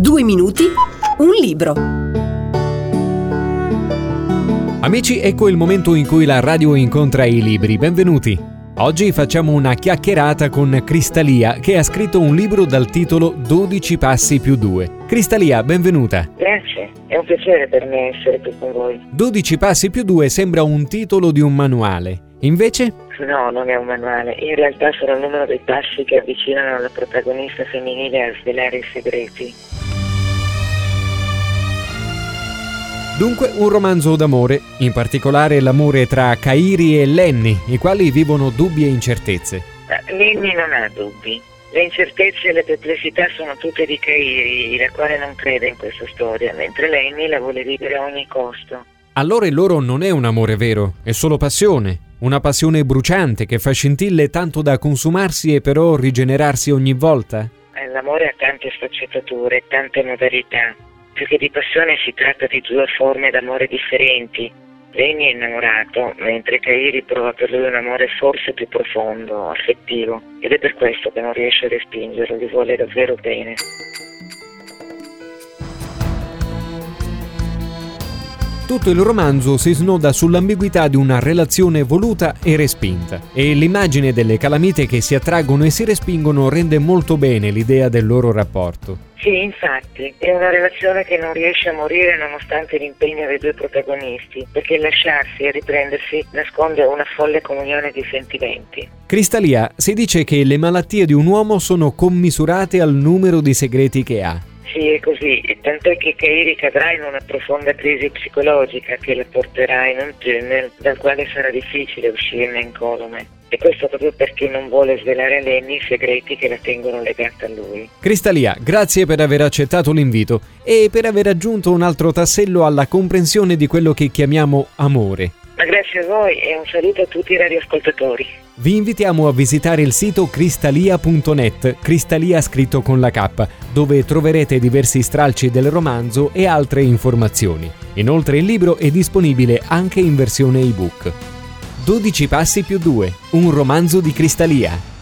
Due minuti, un libro. Amici, ecco il momento in cui la radio incontra i libri. Benvenuti. Oggi facciamo una chiacchierata con Cristalia che ha scritto un libro dal titolo 12 passi più 2. Cristalia, benvenuta. Grazie, è un piacere per me essere qui con voi. 12 passi più 2 sembra un titolo di un manuale. Invece? No, non è un manuale. In realtà sono il numero dei passi che avvicinano la protagonista femminile a svelare i segreti. Dunque un romanzo d'amore, in particolare l'amore tra Kairi e Lenny, i quali vivono dubbi e incertezze. Lenny non ha dubbi. Le incertezze e le perplessità sono tutte di Kairi, la quale non crede in questa storia, mentre Lenny la vuole vivere a ogni costo. Allora il loro non è un amore vero, è solo passione, una passione bruciante che fa scintille tanto da consumarsi e però rigenerarsi ogni volta? L'amore ha tante sfaccettature, tante modalità. Più che di passione si tratta di due forme d'amore differenti. Lenny è innamorato, mentre Kairi prova per lui un amore forse più profondo, affettivo, ed è per questo che non riesce a respingerlo, gli vuole davvero bene. Tutto il romanzo si snoda sull'ambiguità di una relazione voluta e respinta, e l'immagine delle calamite che si attraggono e si respingono rende molto bene l'idea del loro rapporto. Sì, infatti, è una relazione che non riesce a morire nonostante l'impegno dei due protagonisti, perché lasciarsi e riprendersi nasconde una folle comunione di sentimenti. Cristalia, si dice che le malattie di un uomo sono commisurate al numero di segreti che ha. Sì, è così, tant'è che Kairi cadrà in una profonda crisi psicologica che la porterà in un tunnel dal quale sarà difficile uscirne incolume. E questo proprio perché non vuole svelare a Lenny i segreti che la tengono legata a lui. Cristalia, grazie per aver accettato l'invito e per aver aggiunto un altro tassello alla comprensione di quello che chiamiamo amore. Grazie a voi e un saluto a tutti i radioascoltatori. Vi invitiamo a visitare il sito cristalia.net, Cristalia scritto con la K, dove troverete diversi stralci del romanzo e altre informazioni. Inoltre il libro è disponibile anche in versione ebook. 12 passi più 2, un romanzo di Cristalia.